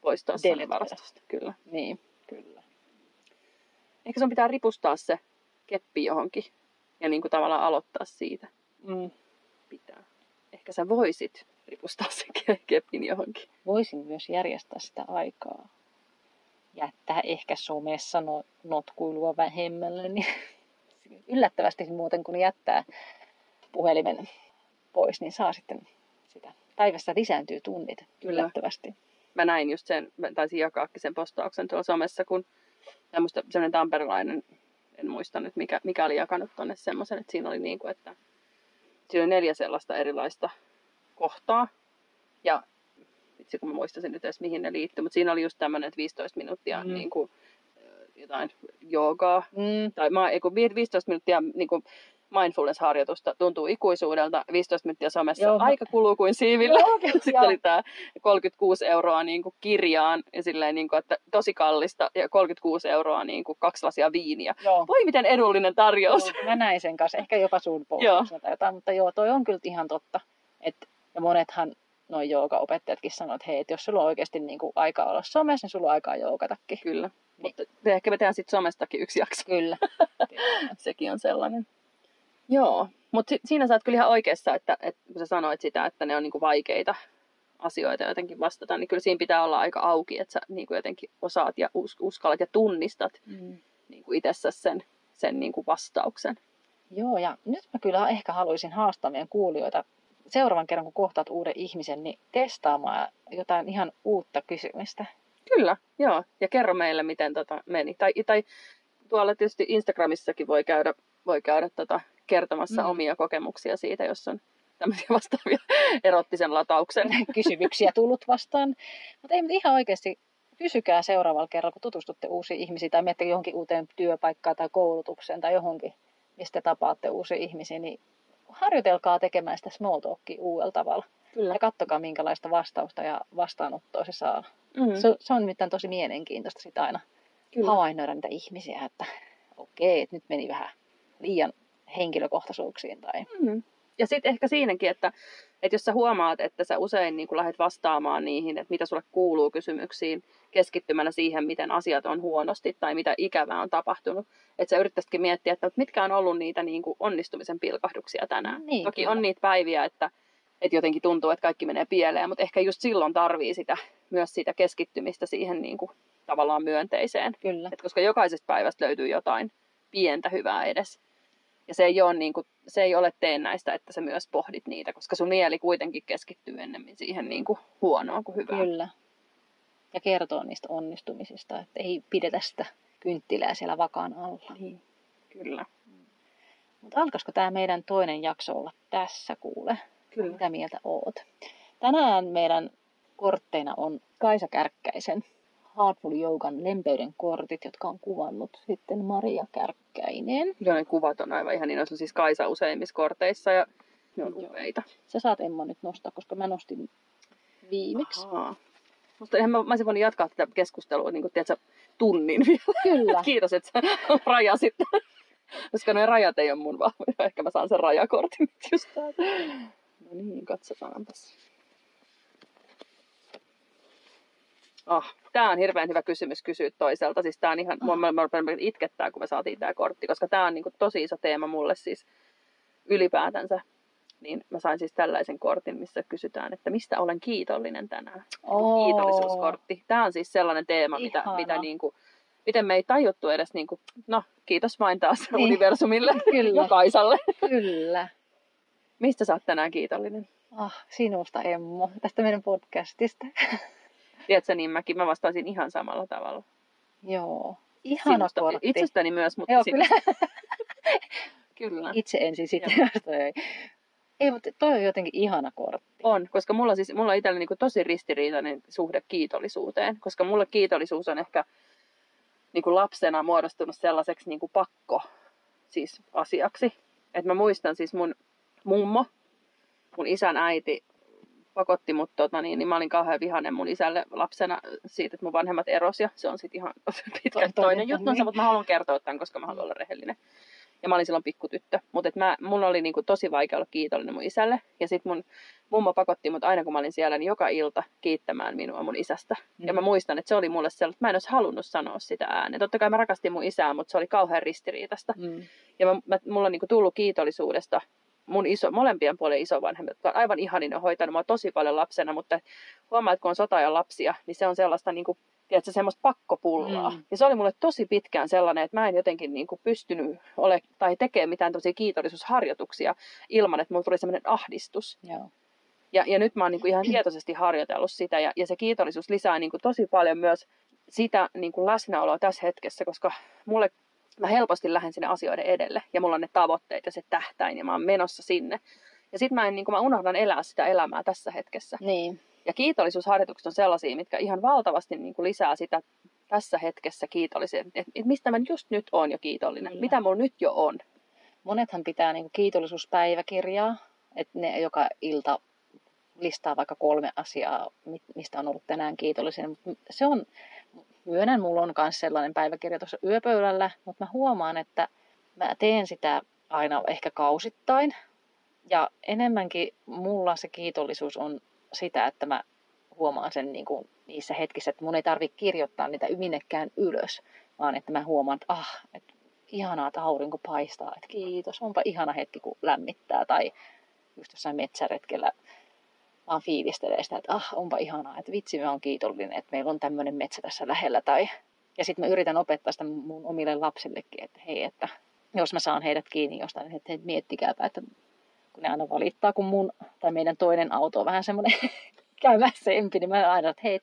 poistaa sanavarastosta. Kyllä. Niin, kyllä. Ehkä sun pitää ripustaa se keppi johonkin ja niin kuin tavallaan aloittaa siitä. Mm pitää. Ehkä sä voisit ripustaa se ke- kepin johonkin. Voisin myös järjestää sitä aikaa. Jättää ehkä somessa no, notkuilua vähemmälle. Niin <laughs> yllättävästi muuten kun jättää puhelimen pois, niin saa sitten sitä. Päivässä lisääntyy tunnit Kyllä. yllättävästi. Mä näin just sen, mä taisin jakaakin sen postauksen tuolla somessa, kun tämmöistä, semmoinen tamperilainen, en muista nyt mikä, mikä oli jakanut tonne semmoisen, että siinä oli niin kuin, että siinä oli neljä sellaista erilaista kohtaa. Ja itse kun mä muistasin nyt edes mihin ne liittyy, mutta siinä oli just tämmöinen, että 15 minuuttia Mm. niin kuin, jotain joogaa, Mm, tai ma, ei, kun 15 minuuttia niin kuin mindfulness-harjoitusta tuntuu ikuisuudelta, 15 minuuttia somessa, Joo. aika kuluu kuin siivillä. Joo, <laughs> Sitten joo. oli tämä 36 euroa niin kuin kirjaan, ja silleen, niin kuin, että tosi kallista, ja 36 euroa niin kuin kaksi lasia viiniä. joo. Voi miten edullinen tarjous. Joo, Mä näin sen kanssa, ehkä jopa sun postauksena tai jotain, mutta joo, toi on kyllä ihan totta. Et, ja monethan noin joogaopettajatkin sanoo, että hei, et jos sulla on oikeasti niinku aikaa olla somessa, niin sulla on aikaa joogatakin. Kyllä. Mutta ehkä me tehdään sitten somestakin yksi jakso. Kyllä. <laughs> Sekin on sellainen. Joo, mutta si- siinä sä oot kyllä ihan oikeassa, että, että kun sä sanoit sitä, että ne on niinku vaikeita asioita jotenkin vastata, niin kyllä siinä pitää olla aika auki, että sä niinku jotenkin osaat ja us- uskallat ja tunnistat Mm. niinku itsessä sen, sen niinku vastauksen. Joo, ja nyt mä kyllä ehkä haluaisin haastaa meidän kuulijoita seuraavan kerran, kun kohtaat uuden ihmisen, niin testaamaan jotain ihan uutta kysymystä. Kyllä, joo. Ja kerro meille, miten tota meni. Tai, tai tuolla tietysti Instagramissakin voi käydä, voi käydä tota kertomassa Mm. omia kokemuksia siitä, jos on tämmöisiä vastaavia <laughs> erottisen latauksen. <laughs> kysymyksiä tullut vastaan. Mutta ei, mutta ihan oikeasti kysykää seuraavalla kerralla, kun tutustutte uusiin ihmisiin tai menette johonkin uuteen työpaikkaan tai koulutukseen tai johonkin, mistä tapaatte uusia ihmisiä, niin harjoitelkaa tekemään sitä small talkia uudella tavalla. Kyllä. Ja kattokaa, minkälaista vastausta ja vastaanottoa se saa. Mm. Se, se on nimittäin tosi mielenkiintoista sitä aina Kyllä. havainnoida niitä ihmisiä, että okei, että nyt meni vähän liian henkilökohtaisuuksiin tai Mm. Ja sitten ehkä siinäkin, että, että jos sä huomaat, että sä usein niin lähdet vastaamaan niihin, että mitä sulle kuuluu kysymyksiin, keskittymällä siihen, miten asiat on huonosti tai mitä ikävää on tapahtunut, että sä yrittäisitkin miettiä, että mitkä on ollut niitä niin kuin onnistumisen pilkahduksia tänään. Niin, Toki kyllä. on niitä päiviä, että, että jotenkin tuntuu, että kaikki menee pieleen, mutta ehkä just silloin tarvii sitä, myös sitä keskittymistä siihen niin kuin, tavallaan myönteiseen. kyllä. Et koska jokaisesta päivästä löytyy jotain pientä hyvää edes. Ja se ei, ole niin kuin, se ei ole teennäistä, että sä myös pohdit niitä, koska sun mieli kuitenkin keskittyy ennemmin siihen niin kuin huonoon kuin hyvään. Kyllä. Ja kertoo niistä onnistumisista, että ei pidetä sitä kynttilää siellä vakaan alla. Niin, kyllä. Mutta alkaisiko tämä meidän toinen jakso olla tässä kuule? kyllä. Mitä mieltä oot? Tänään meidän kortteina on Kaisa Kärkkäisen Heartful Jougan lempeyden kortit, jotka on kuvannut sitten Maria Kärkkäinen. Joo, ne kuvat on aivan ihan niin, on siis Kaisa useimmissa korteissa ja ne on Joo. upeita. Sä saat Emma nyt nostaa, koska mä nostin viimeksi. Ahaa. Musta mä, mä olisin voinut jatkaa tätä keskustelua niin kuin, tiedätkö, tunnin vielä. Kyllä. <laughs> Kiitos, että sä <laughs> rajasit. Koska ne rajat ei ole mun vahvoja. Ehkä mä saan sen rajakortin nyt just täältä. No niin, katsotaanpas. Oh, tää on hirveän hyvä kysymys kysyä toiselta. Siis tää on ihan, Ah. mua, mä, mä, mä itkettää, kun me saatiin tää kortti, koska tää on niinku tosi iso teema mulle siis ylipäätänsä. Niin mä sain siis tällaisen kortin, missä kysytään, että mistä olen kiitollinen tänään. Oo. Kiitollisuuskortti. Tämä on siis sellainen teema, mitä, mitä niinku, miten me ei tajuttu edes, niinku, no kiitos vain taas Niin. niin. universumille <laughs> Kyllä. ja Kaisalle. Kyllä. Mistä sä oot tänään kiitollinen? Ah, sinusta Emmo, tästä meidän podcastista. <laughs> Tiedätkö, niin mäkin mä vastaisin ihan samalla tavalla. Joo. Ihana Sinusta- kortti. Itsestäni myös, mutta Joo, sinusta. kyllä. <laughs> kyllä. Itse ensin sitten. Ei. ei, mutta toi on jotenkin ihana kortti. On, koska mulla, siis, mulla on itsellä niin tosi ristiriitainen suhde kiitollisuuteen, koska mulle kiitollisuus on ehkä niin kuin lapsena muodostunut sellaiseksi niin kuin pakko siis asiaksi. Et mä muistan siis mun mummo, mun isän äiti pakotti mut, tota, niin, niin mä olin kauhean vihainen mun isälle lapsena siitä, että mun vanhemmat eros ja se on sitten ihan <laughs> pitkä Toinen, toinen juttu, niin. mutta mä haluan kertoa tämän, koska mä haluan olla rehellinen. Ja mä olin silloin pikkutyttö, mutta et mä, mun oli niinku tosi vaikea olla kiitollinen mun isälle. Ja sitten mun mummo pakotti mut aina kun mä olin siellä, niin joka ilta kiittämään minua mun isästä. Mm. Ja mä muistan, että se oli mulle sellainen, että mä en olisi halunnut sanoa sitä ääneen. Totta kai mä rakastin mun isää, mutta se oli kauhean ristiriitasta. Mm. Ja mä, mä, mulla on niinku tullut kiitollisuudesta mun iso, molempien puolien isovanhemmat, jotka on aivan ihanin ja hoitanut mua tosi paljon lapsena, mutta huomaa, että kun on sota ja lapsia, niin se on sellaista niin kuin, tiedätkö, semmoista pakkopullaa. Mm. Ja se oli mulle tosi pitkään sellainen, että mä en jotenkin niin kuin pystynyt ole, tai tekemään mitään tosi kiitollisuusharjoituksia ilman, että mulla tuli semmoinen ahdistus. Joo. Ja, ja nyt mä oon niin kuin ihan tietoisesti harjoitellut sitä, ja, ja se kiitollisuus lisää niin kuin tosi paljon myös sitä niin kuin läsnäoloa tässä hetkessä, koska mulle mä helposti lähden sinne asioiden edelle ja mulla on ne tavoitteet ja se tähtäin ja mä oon menossa sinne. Ja sitten mä, en, niin mä unohdan elää sitä elämää tässä hetkessä. Niin. Ja kiitollisuusharjoitukset on sellaisia, mitkä ihan valtavasti niin kuin lisää sitä tässä hetkessä kiitollisia. Että et mistä mä just nyt oon jo kiitollinen, Kyllä. mitä mulla nyt jo on. Monethan pitää niin kuin kiitollisuuspäiväkirjaa, että ne joka ilta listaa vaikka kolme asiaa, mistä on ollut tänään kiitollinen. Se on, myönnän, mulla on myös sellainen päiväkirja tuossa yöpöydällä, mutta mä huomaan, että mä teen sitä aina ehkä kausittain. Ja enemmänkin mulla se kiitollisuus on sitä, että mä huomaan sen niin kuin niissä hetkissä, että mun ei tarvitse kirjoittaa niitä minnekään ylös, vaan että mä huomaan, että ah, että ihanaa, että aurinko paistaa, että kiitos, onpa ihana hetki, kun lämmittää. Tai just jossain metsäretkellä vaan fiilistelee sitä, että ah, onpa ihanaa, että vitsi, mä oon kiitollinen, että meillä on tämmöinen metsä tässä lähellä. Tai... Ja sitten mä yritän opettaa sitä mun omille lapsillekin, että hei, että jos mä saan heidät kiinni jostain, että miettikääpä, että kun ne aina valittaa, kun mun tai meidän toinen auto on vähän semmoinen <laughs> käymäsempi, niin mä aina, että hei,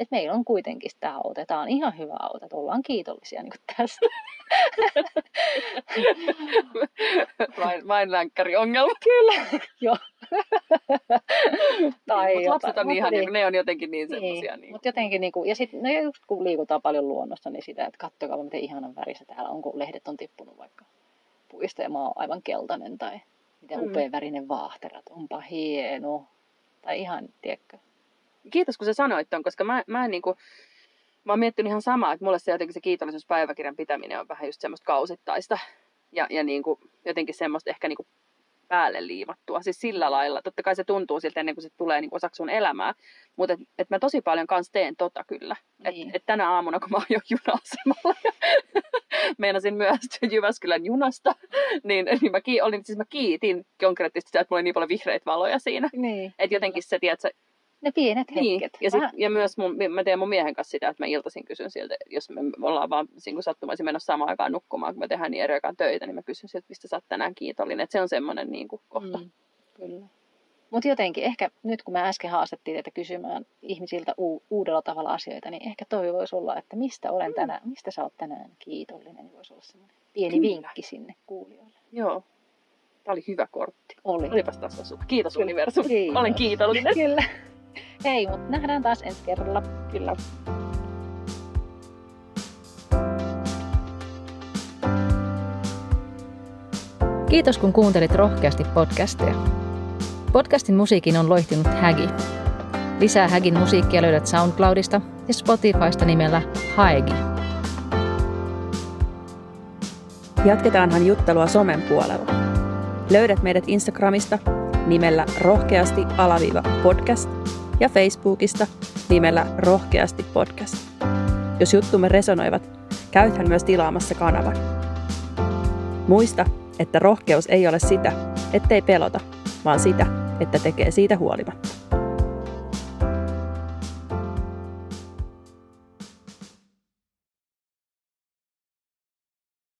että meillä on kuitenkin tämä auto. Tämä on ihan hyvä auto, että ollaan kiitollisia niin tästä. vain, vain länkkäri-ongelma. Kyllä, joo. tai niin, lapset on ihan, niin, ne on jotenkin niin, niin semmoisia. Niin. Mutta jotenkin, niin kuin, ja sitten no just kun liikutaan paljon luonnossa, niin sitä, että katsokaa miten ihanan värissä täällä on, kun lehdet on tippunut vaikka puista ja maa on aivan keltainen tai miten mm. upea värinen vaahterat, onpa hieno. Tai ihan, tiedätkö, kiitos kun sä sanoit ton, koska mä, mä en niinku, mä oon miettinyt ihan samaa, että mulle se jotenkin se kiitollisuuspäiväkirjan pitäminen on vähän just semmoista kausittaista. Ja, ja niinku, jotenkin semmoista ehkä niinku päälle liimattua. Siis sillä lailla. Totta kai se tuntuu siltä ennen kuin se tulee niin osaksi sun elämää. Mutta et, et mä tosi paljon kanssa teen tota kyllä. Niin. Et, et tänä aamuna, kun mä oon jo juna-asemalla ja <laughs> meinasin myöhästyä Jyväskylän junasta, niin, niin mä, ki- olin, siis mä kiitin konkreettisesti sitä, että mulla oli niin paljon vihreitä valoja siinä. Niin. Että jotenkin se, tiedätkö, ne pienet niin. hetket. Ja, sit, ja myös mun, mä teen mun miehen kanssa sitä, että mä iltaisin kysyn siltä, jos me ollaan vaan niin sattumaisin mennä samaan aikaan nukkumaan, kun me tehdään niin eri aikaan töitä, niin mä kysyn siltä, mistä sä oot tänään kiitollinen. Että se on semmoinen niin kuin, kohta. Mm, kyllä. Mutta jotenkin ehkä nyt kun me äsken haastettiin teitä kysymään ihmisiltä u- uudella tavalla asioita, niin ehkä toi voisi olla, että mistä olen mm. tänään, mistä sä oot tänään kiitollinen, niin voisi olla semmoinen pieni Kyllä. vinkki sinne kuulijoille. Joo. Tämä oli hyvä kortti. Oli. Olipas taas Kiitos universum. Kiitos. Olen kiitollinen. Kyllä. Hei, mutta nähdään taas ensi kerralla. Kyllä. Kiitos kun kuuntelit rohkeasti podcastia. Podcastin musiikin on loihtinut Hägi. Lisää Hägin musiikkia löydät SoundCloudista ja Spotifysta nimellä Haegi. Jatketaanhan juttelua somen puolella. Löydät meidät Instagramista nimellä rohkeasti alaviiva podcast ja Facebookista nimellä Rohkeasti podcast. Jos juttumme resonoivat, käythän myös tilaamassa kanavan. Muista, että rohkeus ei ole sitä, ettei pelota, vaan sitä, että tekee siitä huolimatta.